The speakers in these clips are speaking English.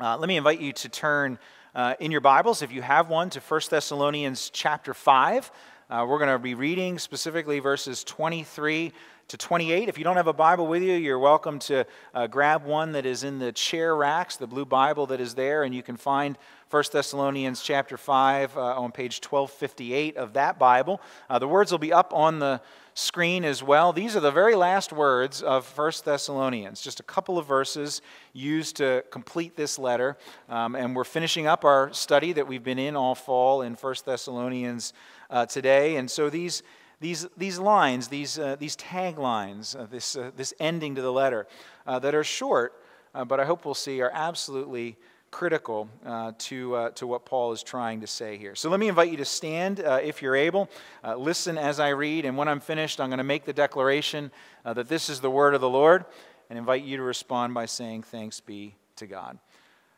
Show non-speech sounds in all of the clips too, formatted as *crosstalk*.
Uh, let me invite you to turn uh, in your Bibles, if you have one, to 1 Thessalonians chapter 5. Uh, we're going to be reading specifically verses 23 to 28. If you don't have a Bible with you, you're welcome to uh, grab one that is in the chair racks, the blue Bible that is there, and you can find 1 Thessalonians chapter 5 uh, on page 1258 of that Bible. Uh, the words will be up on the screen as well. These are the very last words of 1 Thessalonians, just a couple of verses used to complete this letter. Um, and we're finishing up our study that we've been in all fall in 1 Thessalonians uh, today. And so these, these, these lines, these, uh, these taglines, uh, this, uh, this ending to the letter uh, that are short, uh, but I hope we'll see are absolutely critical uh, to, uh, to what Paul is trying to say here. So let me invite you to stand uh, if you're able. Uh, listen as I read, and when I'm finished, I'm going to make the declaration uh, that this is the word of the Lord and invite you to respond by saying, Thanks be to God.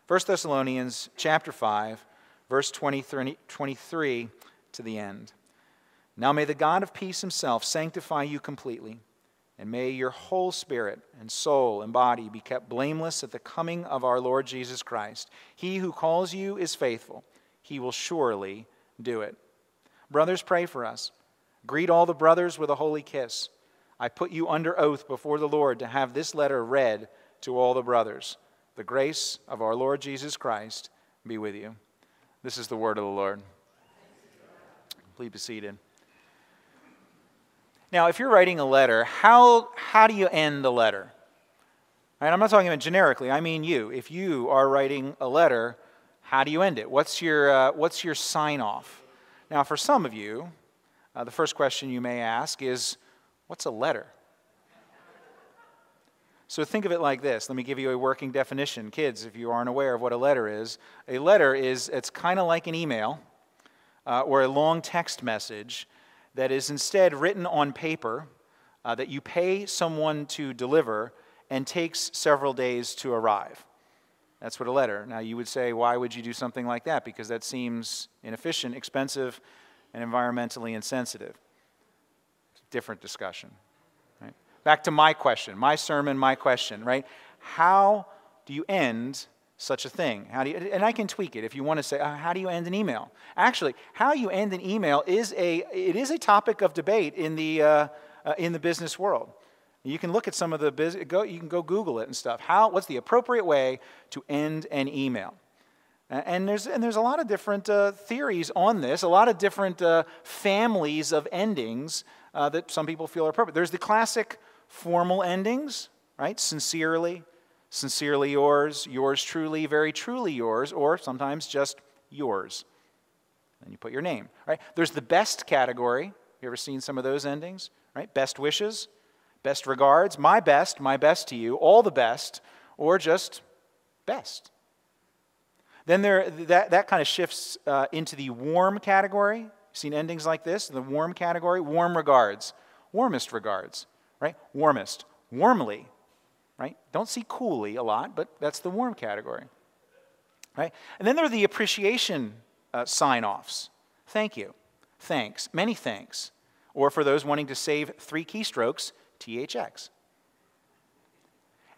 1 Thessalonians chapter 5, verse 23, 23 to the end. Now may the God of peace himself sanctify you completely and may your whole spirit and soul and body be kept blameless at the coming of our Lord Jesus Christ. He who calls you is faithful, he will surely do it. Brothers, pray for us. Greet all the brothers with a holy kiss. I put you under oath before the Lord to have this letter read to all the brothers. The grace of our Lord Jesus Christ be with you. This is the word of the Lord. Please be seated. Now, if you're writing a letter, how, how do you end the letter? Right, I'm not talking about generically, I mean you. If you are writing a letter, how do you end it? What's your, uh, what's your sign off? Now, for some of you, uh, the first question you may ask is what's a letter? So think of it like this. Let me give you a working definition. Kids, if you aren't aware of what a letter is, a letter is it's kind of like an email uh, or a long text message that is instead written on paper uh, that you pay someone to deliver and takes several days to arrive. That's what a letter. Now, you would say, why would you do something like that? Because that seems inefficient, expensive, and environmentally insensitive. Different discussion. Right? Back to my question, my sermon, my question, right? How do you end such a thing? How do you, and I can tweak it if you want to say, uh, how do you end an email? Actually, how you end an email is a, it is a topic of debate in the, uh, uh, in the business world. You can look at some of the business, go, you can go Google it and stuff. How, what's the appropriate way to end an email? And there's, and there's a lot of different uh, theories on this, a lot of different uh, families of endings uh, that some people feel are appropriate. There's the classic formal endings, right? Sincerely, Sincerely yours, yours truly, very truly yours, or sometimes just yours. And you put your name, right? There's the best category. You ever seen some of those endings, right? Best wishes, best regards, my best, my best to you, all the best, or just best. Then there, that, that kind of shifts uh, into the warm category. You've seen endings like this, the warm category, warm regards, warmest regards, right? Warmest, warmly, right? Don't see coolly a lot, but that's the warm category, right? And then there are the appreciation uh, sign offs. Thank you, thanks, many thanks. Or for those wanting to save three keystrokes, THX.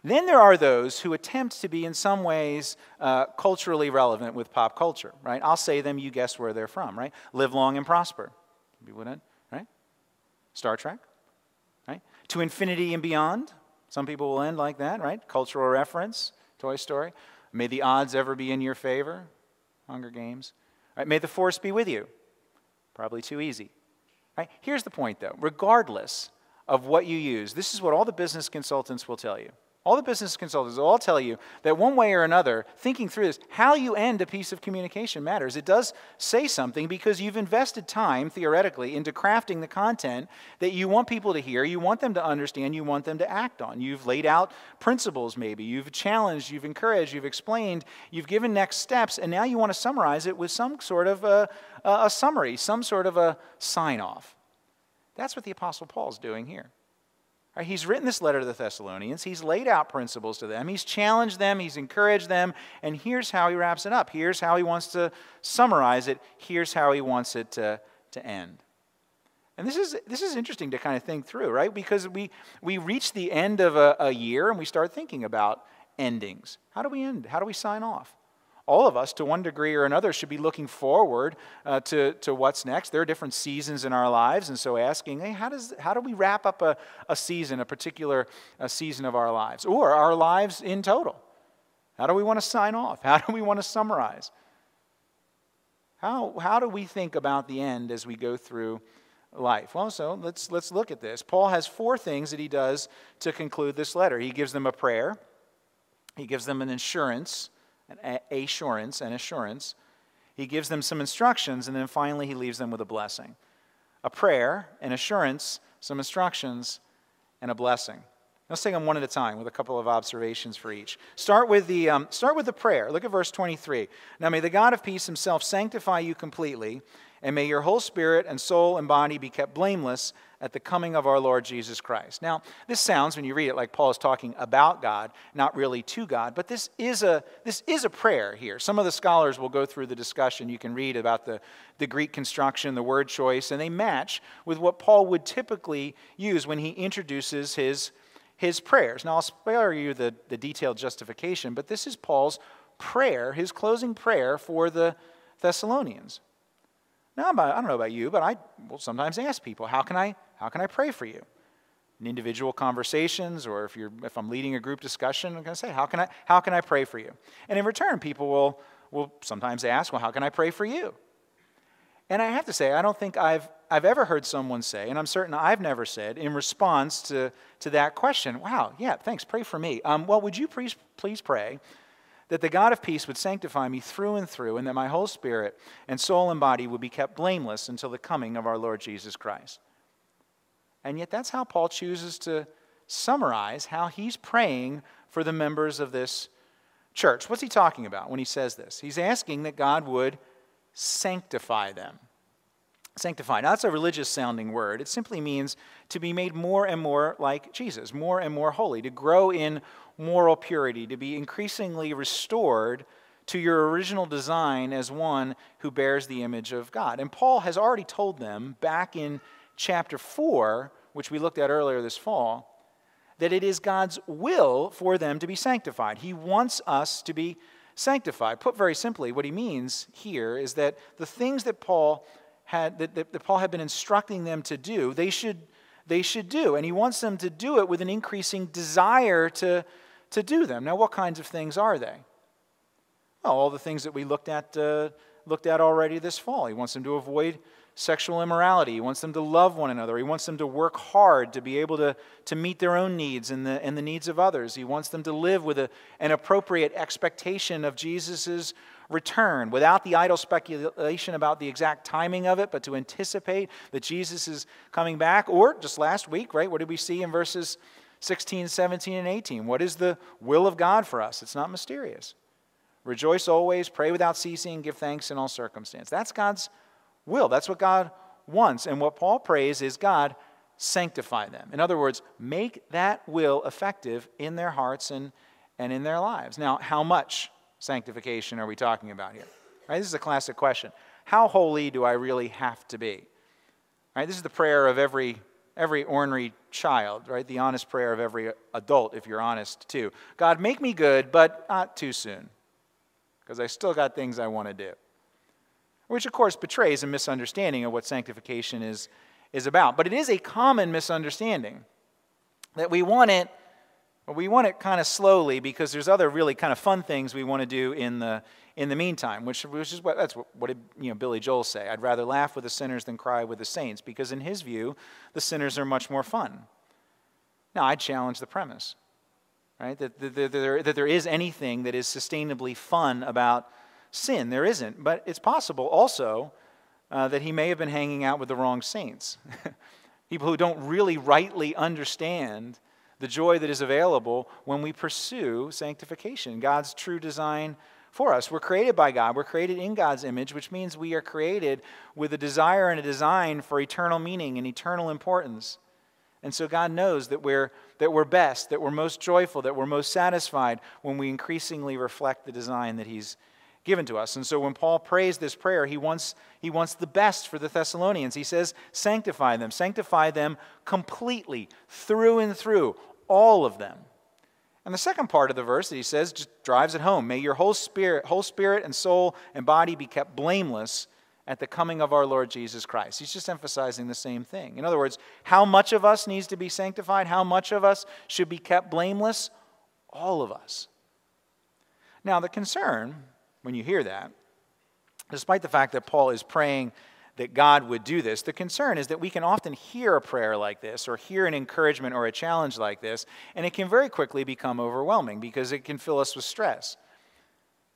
Then there are those who attempt to be in some ways uh, culturally relevant with pop culture, right? I'll say them, you guess where they're from, right? Live long and prosper. Maybe wouldn't, right? Star Trek, right? To infinity and beyond, some people will end like that, right? Cultural reference, Toy Story. May the odds ever be in your favor, Hunger Games. Right? May the force be with you. Probably too easy. Right? Here's the point, though. Regardless of what you use, this is what all the business consultants will tell you. All the business consultants will all tell you that one way or another, thinking through this, how you end a piece of communication matters. It does say something because you've invested time, theoretically, into crafting the content that you want people to hear, you want them to understand, you want them to act on. You've laid out principles, maybe. You've challenged, you've encouraged, you've explained, you've given next steps, and now you want to summarize it with some sort of a, a summary, some sort of a sign off. That's what the Apostle Paul's doing here. Right, he's written this letter to the Thessalonians. He's laid out principles to them. He's challenged them. He's encouraged them. And here's how he wraps it up. Here's how he wants to summarize it. Here's how he wants it to, to end. And this is, this is interesting to kind of think through, right? Because we, we reach the end of a, a year and we start thinking about endings. How do we end? How do we sign off? All of us, to one degree or another, should be looking forward uh, to, to what's next. There are different seasons in our lives, and so asking, hey, how, does, how do we wrap up a, a season, a particular a season of our lives, or our lives in total? How do we want to sign off? How do we want to summarize? How, how do we think about the end as we go through life? Well, so let's, let's look at this. Paul has four things that he does to conclude this letter. He gives them a prayer, he gives them an insurance, an assurance, and assurance. He gives them some instructions, and then finally he leaves them with a blessing. A prayer, an assurance, some instructions, and a blessing. Let's take them one at a time with a couple of observations for each. Start with the, um, start with the prayer. Look at verse 23. Now may the God of peace himself sanctify you completely, and may your whole spirit and soul and body be kept blameless at the coming of our Lord Jesus Christ. Now, this sounds, when you read it, like Paul is talking about God, not really to God, but this is a, this is a prayer here. Some of the scholars will go through the discussion. You can read about the, the Greek construction, the word choice, and they match with what Paul would typically use when he introduces his his prayers. Now, I'll spare you the, the detailed justification, but this is Paul's prayer, his closing prayer for the Thessalonians. Now, I don't know about you, but I will sometimes ask people, how can I, how can I pray for you? In individual conversations, or if, you're, if I'm leading a group discussion, I'm going to say, how can, I, how can I pray for you? And in return, people will, will sometimes ask, well, how can I pray for you? And I have to say, I don't think I've I've ever heard someone say, and I'm certain I've never said, in response to, to that question, wow, yeah, thanks, pray for me. Um, well, would you please, please pray that the God of peace would sanctify me through and through, and that my whole spirit and soul and body would be kept blameless until the coming of our Lord Jesus Christ? And yet, that's how Paul chooses to summarize how he's praying for the members of this church. What's he talking about when he says this? He's asking that God would sanctify them. Sanctified. Now, that's a religious sounding word. It simply means to be made more and more like Jesus, more and more holy, to grow in moral purity, to be increasingly restored to your original design as one who bears the image of God. And Paul has already told them back in chapter 4, which we looked at earlier this fall, that it is God's will for them to be sanctified. He wants us to be sanctified. Put very simply, what he means here is that the things that Paul had, that, that, that Paul had been instructing them to do, they should, they should do. And he wants them to do it with an increasing desire to, to do them. Now, what kinds of things are they? Well, all the things that we looked at, uh, looked at already this fall. He wants them to avoid sexual immorality. He wants them to love one another. He wants them to work hard to be able to, to meet their own needs and the, and the needs of others. He wants them to live with a, an appropriate expectation of Jesus' return without the idle speculation about the exact timing of it, but to anticipate that Jesus is coming back. Or just last week, right? What did we see in verses 16, 17, and 18? What is the will of God for us? It's not mysterious. Rejoice always, pray without ceasing, give thanks in all circumstances. That's God's will. That's what God wants. And what Paul prays is God, sanctify them. In other words, make that will effective in their hearts and, and in their lives. Now, how much sanctification are we talking about here? Right, this is a classic question. How holy do I really have to be? Right, this is the prayer of every, every ornery child, right? The honest prayer of every adult, if you're honest too. God, make me good, but not too soon, because I still got things I want to do. Which, of course, betrays a misunderstanding of what sanctification is, is about. But it is a common misunderstanding that we want it we want it kind of slowly because there's other really kind of fun things we want to do in the, in the meantime, which, which is what, that's what, what did you know, Billy Joel say? I'd rather laugh with the sinners than cry with the saints because in his view, the sinners are much more fun. Now, I challenge the premise, right? That, that, that, there, that there is anything that is sustainably fun about sin. There isn't. But it's possible also uh, that he may have been hanging out with the wrong saints. *laughs* People who don't really rightly understand the joy that is available when we pursue sanctification, God's true design for us. We're created by God, we're created in God's image, which means we are created with a desire and a design for eternal meaning and eternal importance. And so God knows that we're, that we're best, that we're most joyful, that we're most satisfied when we increasingly reflect the design that He's given to us. And so when Paul prays this prayer, he wants, he wants the best for the Thessalonians. He says, Sanctify them, sanctify them completely, through and through all of them. And the second part of the verse that he says just drives it home. May your whole spirit, whole spirit and soul and body be kept blameless at the coming of our Lord Jesus Christ. He's just emphasizing the same thing. In other words, how much of us needs to be sanctified? How much of us should be kept blameless? All of us. Now, the concern when you hear that, despite the fact that Paul is praying that God would do this, the concern is that we can often hear a prayer like this or hear an encouragement or a challenge like this, and it can very quickly become overwhelming because it can fill us with stress.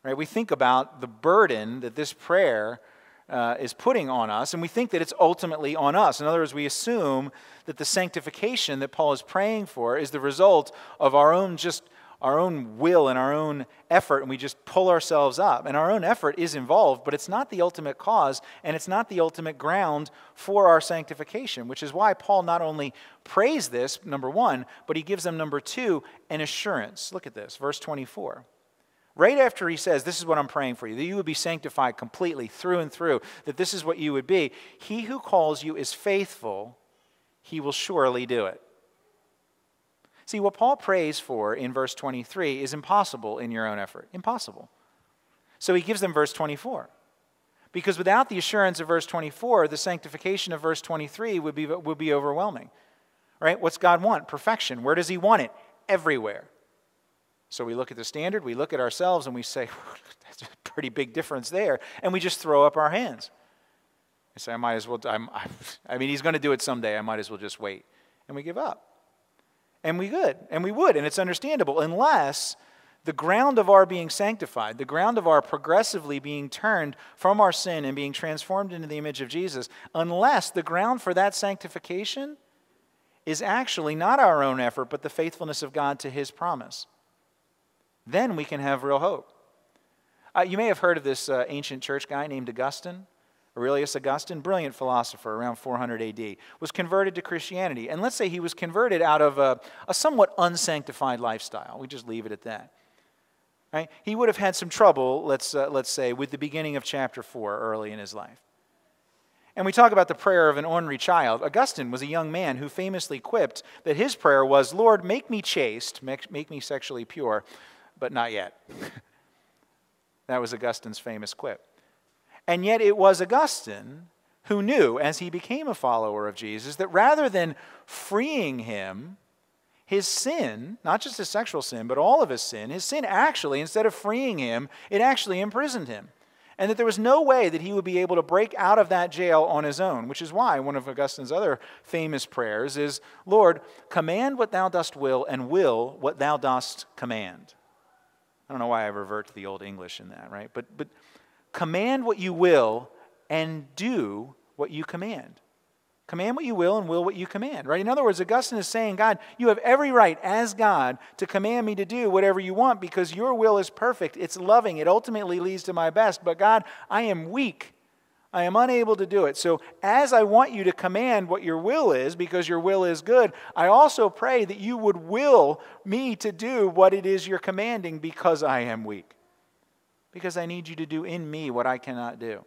Right? We think about the burden that this prayer uh, is putting on us, and we think that it's ultimately on us. In other words, we assume that the sanctification that Paul is praying for is the result of our own just our own will and our own effort, and we just pull ourselves up. And our own effort is involved, but it's not the ultimate cause, and it's not the ultimate ground for our sanctification, which is why Paul not only prays this, number one, but he gives them, number two, an assurance. Look at this, verse 24. Right after he says, This is what I'm praying for you, that you would be sanctified completely through and through, that this is what you would be. He who calls you is faithful, he will surely do it. See, what Paul prays for in verse 23 is impossible in your own effort. Impossible. So he gives them verse 24. Because without the assurance of verse 24, the sanctification of verse 23 would be, would be overwhelming. Right? What's God want? Perfection. Where does he want it? Everywhere. So we look at the standard, we look at ourselves, and we say, *laughs* that's a pretty big difference there. And we just throw up our hands. I say, I might as well, I'm, *laughs* I mean, he's going to do it someday. I might as well just wait. And we give up. And we could, and we would, and it's understandable, unless the ground of our being sanctified, the ground of our progressively being turned from our sin and being transformed into the image of Jesus, unless the ground for that sanctification is actually not our own effort, but the faithfulness of God to his promise then we can have real hope. Uh, you may have heard of this uh, ancient church guy named Augustine. Aurelius Augustine, brilliant philosopher around 400 AD, was converted to Christianity. And let's say he was converted out of a, a somewhat unsanctified lifestyle. We just leave it at that. Right? He would have had some trouble, let's, uh, let's say, with the beginning of chapter 4 early in his life. And we talk about the prayer of an ornery child. Augustine was a young man who famously quipped that his prayer was, Lord, make me chaste, make, make me sexually pure, but not yet. *laughs* that was Augustine's famous quip. And yet it was Augustine who knew, as he became a follower of Jesus, that rather than freeing him, his sin, not just his sexual sin, but all of his sin, his sin actually, instead of freeing him, it actually imprisoned him. And that there was no way that he would be able to break out of that jail on his own, which is why one of Augustine's other famous prayers is Lord, command what thou dost will, and will what thou dost command. I don't know why I revert to the old English in that, right? But, but command what you will and do what you command. Command what you will and will what you command, right? In other words, Augustine is saying, God, you have every right as God to command me to do whatever you want because your will is perfect. It's loving. It ultimately leads to my best. But God, I am weak. I am unable to do it. So, as I want you to command what your will is, because your will is good, I also pray that you would will me to do what it is you're commanding because I am weak. Because I need you to do in me what I cannot do.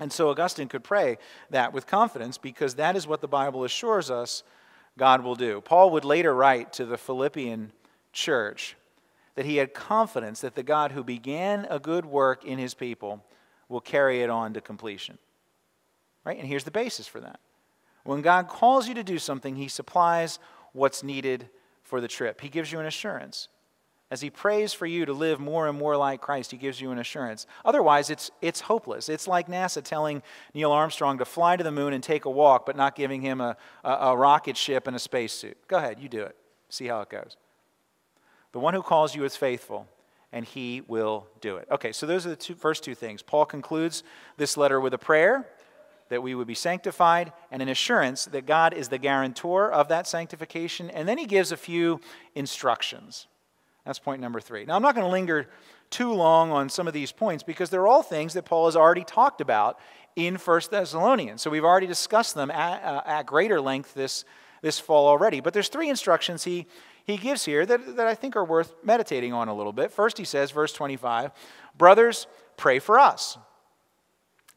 And so Augustine could pray that with confidence because that is what the Bible assures us God will do. Paul would later write to the Philippian church that he had confidence that the God who began a good work in his people will carry it on to completion. Right? And here's the basis for that. When God calls you to do something, He supplies what's needed for the trip. He gives you an assurance. As He prays for you to live more and more like Christ, He gives you an assurance. Otherwise, it's, it's hopeless. It's like NASA telling Neil Armstrong to fly to the moon and take a walk, but not giving him a, a, a rocket ship and a spacesuit. Go ahead, you do it. See how it goes. The one who calls you is faithful, and he will do it. Okay, so those are the two, first two things. Paul concludes this letter with a prayer that we would be sanctified and an assurance that God is the guarantor of that sanctification. And then he gives a few instructions. That's point number three. Now, I'm not going to linger too long on some of these points because they're all things that Paul has already talked about in 1 Thessalonians. So we've already discussed them at, uh, at greater length this, this fall already. But there's three instructions he he gives here that, that I think are worth meditating on a little bit. First, he says, verse 25, Brothers, pray for us.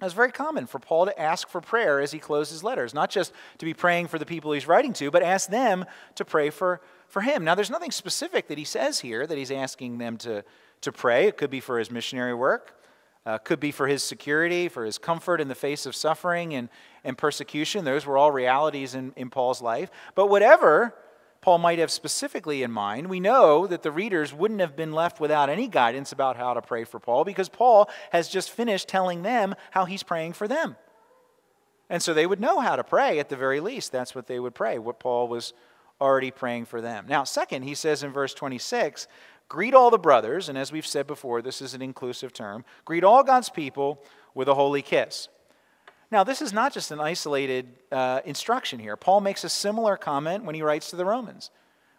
It was very common for Paul to ask for prayer as he closed his letters, not just to be praying for the people he's writing to, but ask them to pray for, for him. Now, there's nothing specific that he says here that he's asking them to, to pray. It could be for his missionary work, uh, could be for his security, for his comfort in the face of suffering and, and persecution. Those were all realities in, in Paul's life. But whatever Paul might have specifically in mind, we know that the readers wouldn't have been left without any guidance about how to pray for Paul because Paul has just finished telling them how he's praying for them. And so they would know how to pray at the very least. That's what they would pray, what Paul was already praying for them. Now, second, he says in verse 26 greet all the brothers, and as we've said before, this is an inclusive term, greet all God's people with a holy kiss. Now, this is not just an isolated uh, instruction here. Paul makes a similar comment when he writes to the Romans,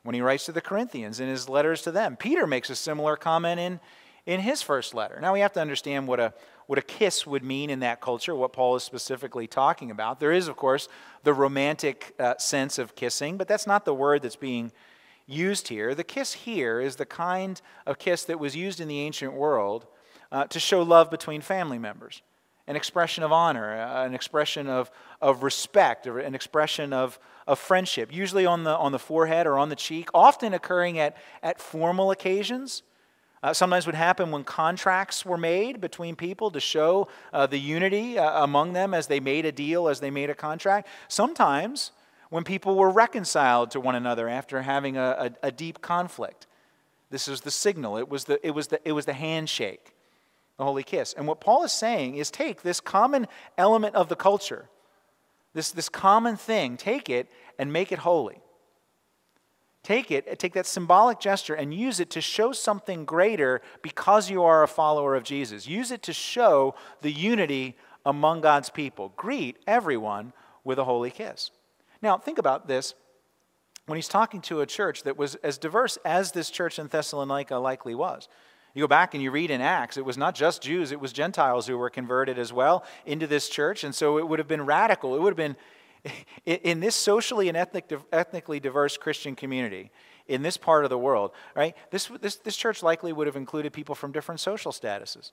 when he writes to the Corinthians in his letters to them. Peter makes a similar comment in, in his first letter. Now, we have to understand what a, what a kiss would mean in that culture, what Paul is specifically talking about. There is, of course, the romantic uh, sense of kissing, but that's not the word that's being used here. The kiss here is the kind of kiss that was used in the ancient world uh, to show love between family members an expression of honor, an expression of, of respect, an expression of, of friendship, usually on the, on the forehead or on the cheek, often occurring at, at formal occasions. Uh, sometimes would happen when contracts were made between people to show uh, the unity uh, among them as they made a deal, as they made a contract. Sometimes when people were reconciled to one another after having a, a, a deep conflict. This is the signal. It was the, it was the, it was the handshake the holy kiss. And what Paul is saying is take this common element of the culture, this, this common thing, take it and make it holy. Take it, take that symbolic gesture and use it to show something greater because you are a follower of Jesus. Use it to show the unity among God's people. Greet everyone with a holy kiss. Now, think about this. When he's talking to a church that was as diverse as this church in Thessalonica likely was, you go back and you read in Acts, it was not just Jews, it was Gentiles who were converted as well into this church. And so it would have been radical. It would have been, *laughs* in this socially and ethnic, ethnically diverse Christian community, in this part of the world, right, this, this, this church likely would have included people from different social statuses.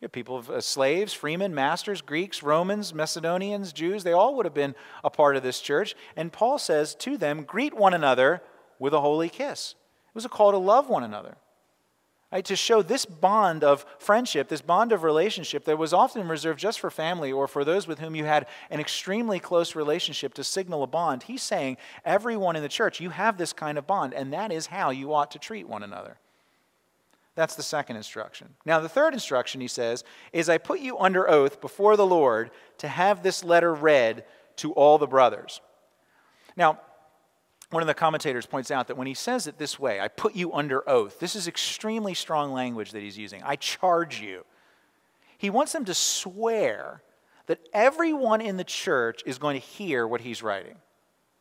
You have people uh, slaves, freemen, masters, Greeks, Romans, Macedonians, Jews, they all would have been a part of this church. And Paul says to them, greet one another with a holy kiss. It was a call to love one another. Right, to show this bond of friendship, this bond of relationship that was often reserved just for family or for those with whom you had an extremely close relationship to signal a bond. He's saying, everyone in the church, you have this kind of bond, and that is how you ought to treat one another. That's the second instruction. Now, the third instruction, he says, is I put you under oath before the Lord to have this letter read to all the brothers. Now, one of the commentators points out that when he says it this way, I put you under oath, this is extremely strong language that he's using. I charge you. He wants them to swear that everyone in the church is going to hear what he's writing.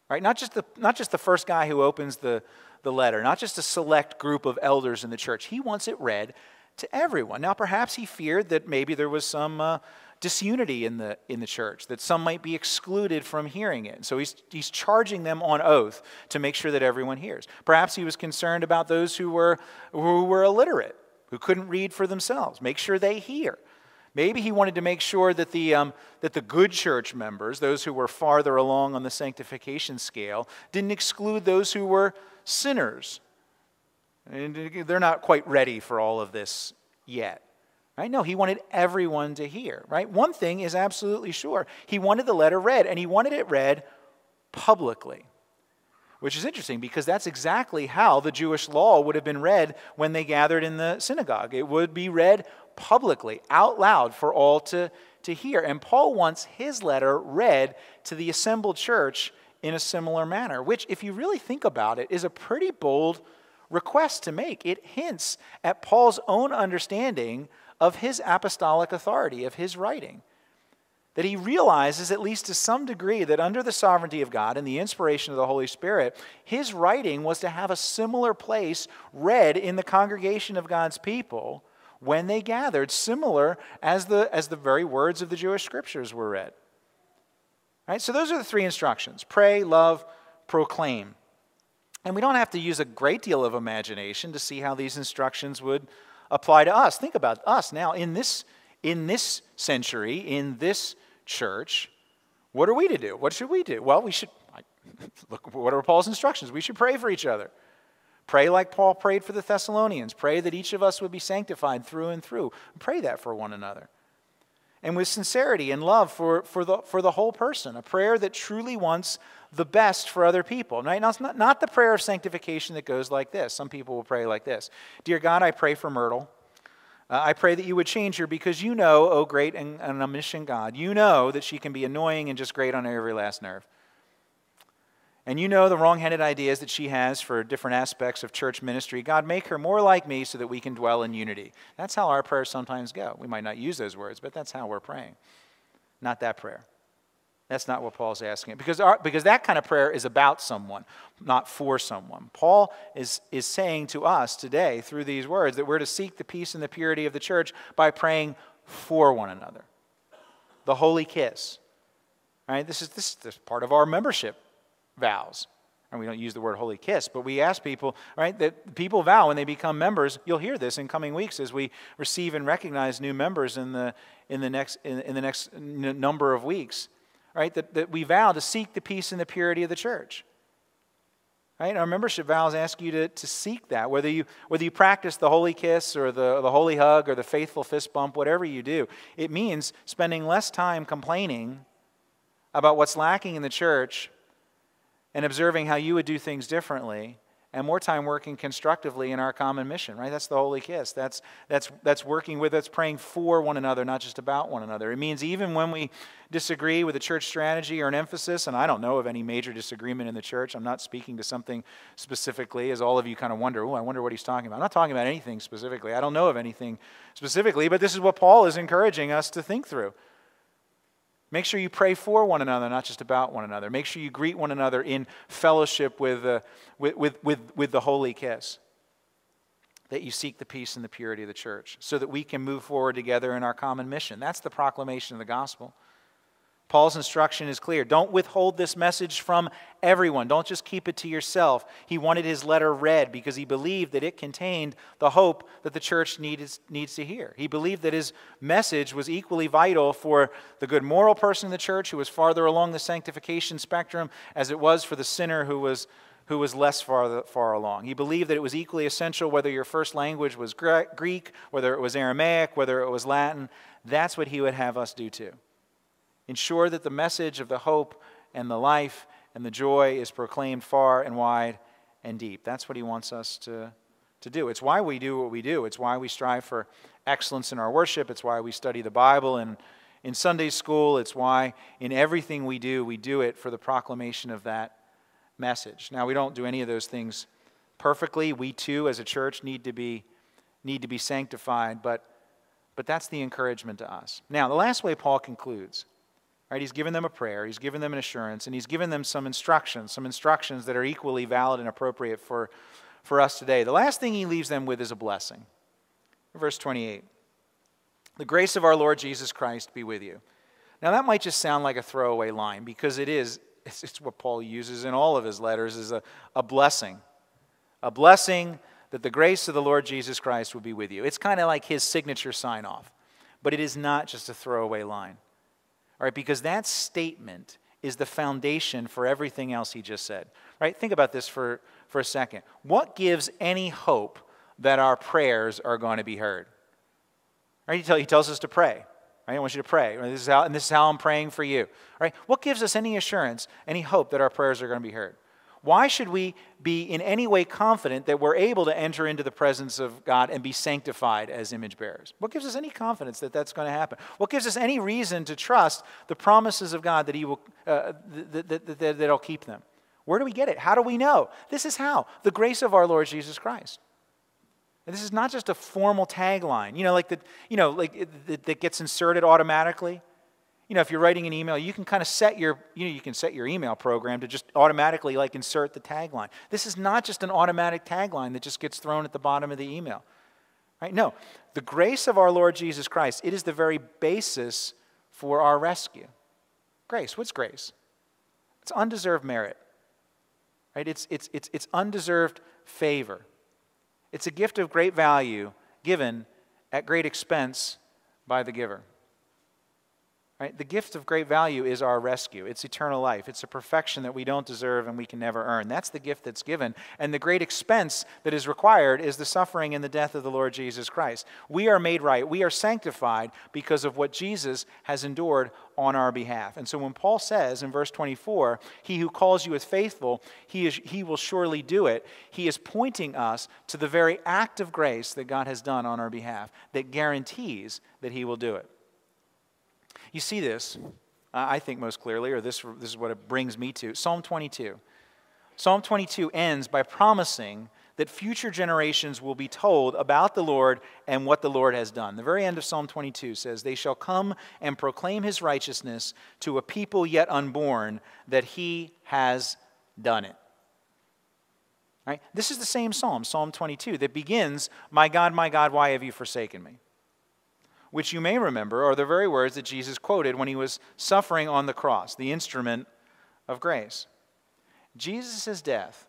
Right? Not just the, not just the first guy who opens the, the letter, not just a select group of elders in the church. He wants it read to everyone. Now, perhaps he feared that maybe there was some. Uh, disunity in the, in the church, that some might be excluded from hearing it. So he's, he's charging them on oath to make sure that everyone hears. Perhaps he was concerned about those who were, who were illiterate, who couldn't read for themselves. Make sure they hear. Maybe he wanted to make sure that the, um, that the good church members, those who were farther along on the sanctification scale, didn't exclude those who were sinners. And they're not quite ready for all of this yet. Right? No, he wanted everyone to hear. Right? One thing is absolutely sure. He wanted the letter read, and he wanted it read publicly. Which is interesting because that's exactly how the Jewish law would have been read when they gathered in the synagogue. It would be read publicly, out loud, for all to, to hear. And Paul wants his letter read to the assembled church in a similar manner, which, if you really think about it, is a pretty bold request to make. It hints at Paul's own understanding of his apostolic authority, of his writing. That he realizes, at least to some degree, that under the sovereignty of God and the inspiration of the Holy Spirit, his writing was to have a similar place read in the congregation of God's people when they gathered, similar as the, as the very words of the Jewish scriptures were read. Right? So those are the three instructions pray, love, proclaim. And we don't have to use a great deal of imagination to see how these instructions would apply to us. Think about us now in this, In this century, in this church, what are we to do? What should we do? Well, we should *laughs* look what are Paul's instructions? We should pray for each other. Pray like Paul prayed for the Thessalonians. Pray that each of us would be sanctified through and through. Pray that for one another. And with sincerity and love for, for, the, for the whole person, a prayer that truly wants the best for other people. Right? Now, it's not, not the prayer of sanctification that goes like this. Some people will pray like this Dear God, I pray for Myrtle. Uh, I pray that you would change her because you know, oh great and, and omniscient God, you know that she can be annoying and just grate on every last nerve. And you know the wrong-headed ideas that she has for different aspects of church ministry. God, make her more like me so that we can dwell in unity. That's how our prayers sometimes go. We might not use those words, but that's how we're praying. Not that prayer. That's not what Paul's asking. Because, our, because that kind of prayer is about someone, not for someone. Paul is, is saying to us today through these words that we're to seek the peace and the purity of the church by praying for one another. The holy kiss. Right? This is, this is part of our membership vows. And we don't use the word holy kiss, but we ask people, right, that people vow when they become members. You'll hear this in coming weeks as we receive and recognize new members in the, in the, next, in, in the next number of weeks right? That, that we vow to seek the peace and the purity of the church. Right? Our membership vows ask you to, to seek that. Whether you, whether you practice the holy kiss or the, the holy hug or the faithful fist bump, whatever you do, it means spending less time complaining about what's lacking in the church and observing how you would do things differently and more time working constructively in our common mission, right? That's the holy kiss. That's, that's, that's working with, that's praying for one another, not just about one another. It means even when we disagree with a church strategy or an emphasis, and I don't know of any major disagreement in the church, I'm not speaking to something specifically, as all of you kind of wonder, oh, I wonder what he's talking about. I'm not talking about anything specifically. I don't know of anything specifically, but this is what Paul is encouraging us to think through. Make sure you pray for one another, not just about one another. Make sure you greet one another in fellowship with, uh, with, with, with, with the holy kiss. That you seek the peace and the purity of the church so that we can move forward together in our common mission. That's the proclamation of the gospel. Paul's instruction is clear. Don't withhold this message from everyone. Don't just keep it to yourself. He wanted his letter read because he believed that it contained the hope that the church needs, needs to hear. He believed that his message was equally vital for the good moral person in the church who was farther along the sanctification spectrum as it was for the sinner who was, who was less far, far along. He believed that it was equally essential whether your first language was Greek, whether it was Aramaic, whether it was Latin. That's what he would have us do too. Ensure that the message of the hope and the life and the joy is proclaimed far and wide and deep. That's what he wants us to, to do. It's why we do what we do. It's why we strive for excellence in our worship. It's why we study the Bible and in Sunday school. It's why in everything we do, we do it for the proclamation of that message. Now, we don't do any of those things perfectly. We too, as a church, need to be, need to be sanctified, but, but that's the encouragement to us. Now, the last way Paul concludes Right? He's given them a prayer, he's given them an assurance, and he's given them some instructions, some instructions that are equally valid and appropriate for, for us today. The last thing he leaves them with is a blessing. Verse 28 The grace of our Lord Jesus Christ be with you. Now, that might just sound like a throwaway line because it is. It's, it's what Paul uses in all of his letters is a, a blessing. A blessing that the grace of the Lord Jesus Christ will be with you. It's kind of like his signature sign off, but it is not just a throwaway line. All right, because that statement is the foundation for everything else he just said. Right? Think about this for, for a second. What gives any hope that our prayers are going to be heard? Right? He, tell, he tells us to pray. Right? I want you to pray. This is how, and this is how I'm praying for you. Right? What gives us any assurance, any hope that our prayers are going to be heard? Why should we be in any way confident that we're able to enter into the presence of God and be sanctified as image bearers? What gives us any confidence that that's going to happen? What gives us any reason to trust the promises of God that He will uh, that, that, that, that, that'll keep them? Where do we get it? How do we know? This is how the grace of our Lord Jesus Christ. And this is not just a formal tagline, you know, like that, you know, like that gets inserted automatically you know, if you're writing an email, you can kind of set your, you know, you can set your email program to just automatically like insert the tagline. This is not just an automatic tagline that just gets thrown at the bottom of the email. Right? No. The grace of our Lord Jesus Christ, it is the very basis for our rescue. Grace, what's grace? It's undeserved merit. Right? It's, it's, it's, it's undeserved favor. It's a gift of great value given at great expense by the giver. Right? The gift of great value is our rescue. It's eternal life. It's a perfection that we don't deserve and we can never earn. That's the gift that's given. And the great expense that is required is the suffering and the death of the Lord Jesus Christ. We are made right. We are sanctified because of what Jesus has endured on our behalf. And so when Paul says in verse 24, He who calls you is faithful, he, is, he will surely do it, he is pointing us to the very act of grace that God has done on our behalf that guarantees that He will do it. You see this, I think, most clearly, or this, this is what it brings me to Psalm 22. Psalm 22 ends by promising that future generations will be told about the Lord and what the Lord has done. The very end of Psalm 22 says, They shall come and proclaim his righteousness to a people yet unborn, that he has done it. Right? This is the same psalm, Psalm 22, that begins, My God, my God, why have you forsaken me? Which you may remember are the very words that Jesus quoted when he was suffering on the cross, the instrument of grace. Jesus' death,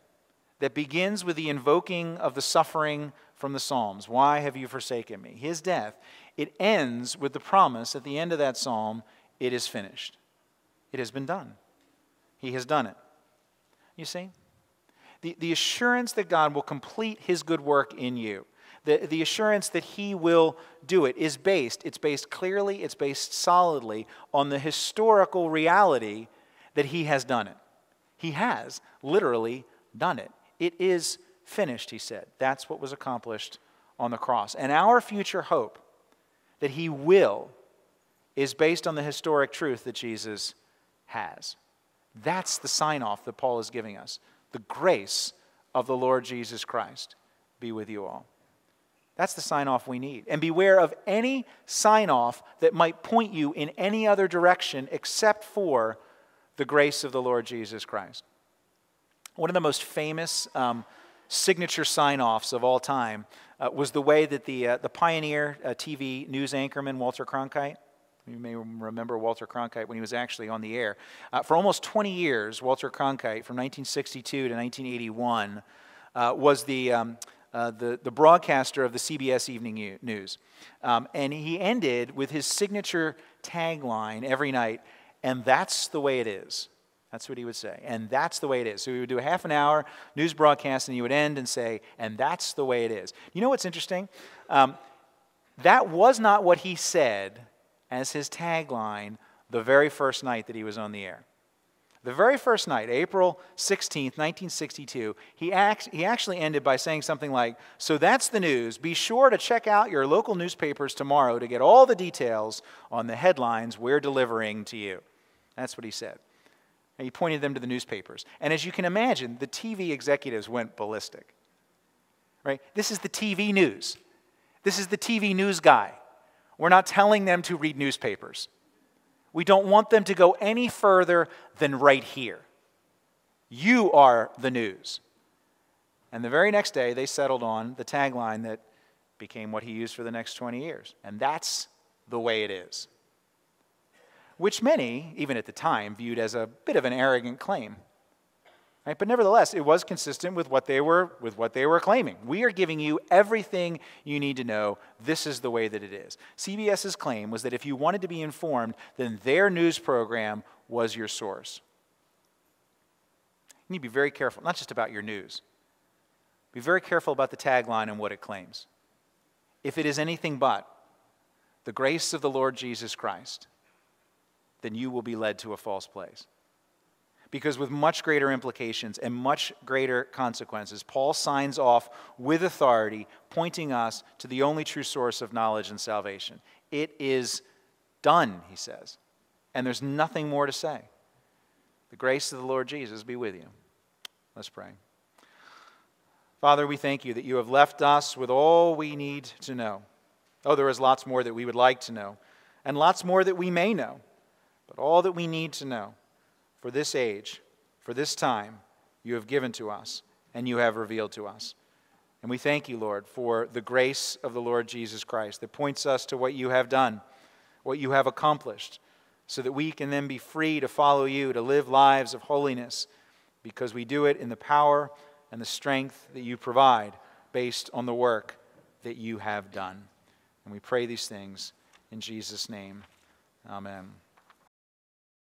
that begins with the invoking of the suffering from the Psalms Why have you forsaken me? His death, it ends with the promise at the end of that psalm it is finished. It has been done. He has done it. You see? The, the assurance that God will complete his good work in you the, the assurance that he will do it is based, it's based clearly, it's based solidly on the historical reality that he has done it. He has literally done it. It is finished, he said. That's what was accomplished on the cross. And our future hope that he will is based on the historic truth that Jesus has. That's the sign off that Paul is giving us. The grace of the Lord Jesus Christ be with you all. That's the sign off we need. And beware of any sign off that might point you in any other direction except for the grace of the Lord Jesus Christ. One of the most famous um, signature sign offs of all time uh, was the way that the, uh, the pioneer uh, TV news anchorman, Walter Cronkite, you may remember Walter Cronkite when he was actually on the air. Uh, for almost 20 years, Walter Cronkite, from 1962 to 1981, uh, was the, um, uh, the, the broadcaster of the CBS Evening News. Um, and he ended with his signature tagline every night, and that's the way it is. That's what he would say. And that's the way it is. So he would do a half an hour news broadcast, and he would end and say, and that's the way it is. You know what's interesting? Um, that was not what he said as his tagline the very first night that he was on the air. The very first night, April 16th, 1962, he, act, he actually ended by saying something like, So that's the news. Be sure to check out your local newspapers tomorrow to get all the details on the headlines we're delivering to you. That's what he said. And he pointed them to the newspapers. And as you can imagine, the TV executives went ballistic. Right? This is the TV news. This is the TV news guy. We're not telling them to read newspapers. We don't want them to go any further than right here. You are the news. And the very next day, they settled on the tagline that became what he used for the next 20 years. And that's the way it is. Which many, even at the time, viewed as a bit of an arrogant claim. Right? But nevertheless, it was consistent with what, they were, with what they were claiming. We are giving you everything you need to know. This is the way that it is. CBS's claim was that if you wanted to be informed, then their news program was your source. You need to be very careful, not just about your news. Be very careful about the tagline and what it claims. If it is anything but the grace of the Lord Jesus Christ, then you will be led to a false place because with much greater implications and much greater consequences, Paul signs off with authority, pointing us to the only true source of knowledge and salvation. It is done, he says, and there's nothing more to say. The grace of the Lord Jesus be with you. Let's pray. Father, we thank you that you have left us with all we need to know. Oh, there is lots more that we would like to know, and lots more that we may know, but all that we need to know for this age, for this time, you have given to us and you have revealed to us. And we thank you, Lord, for the grace of the Lord Jesus Christ that points us to what you have done, what you have accomplished, so that we can then be free to follow you, to live lives of holiness, because we do it in the power and the strength that you provide based on the work that you have done. And we pray these things In Jesus' name, amen.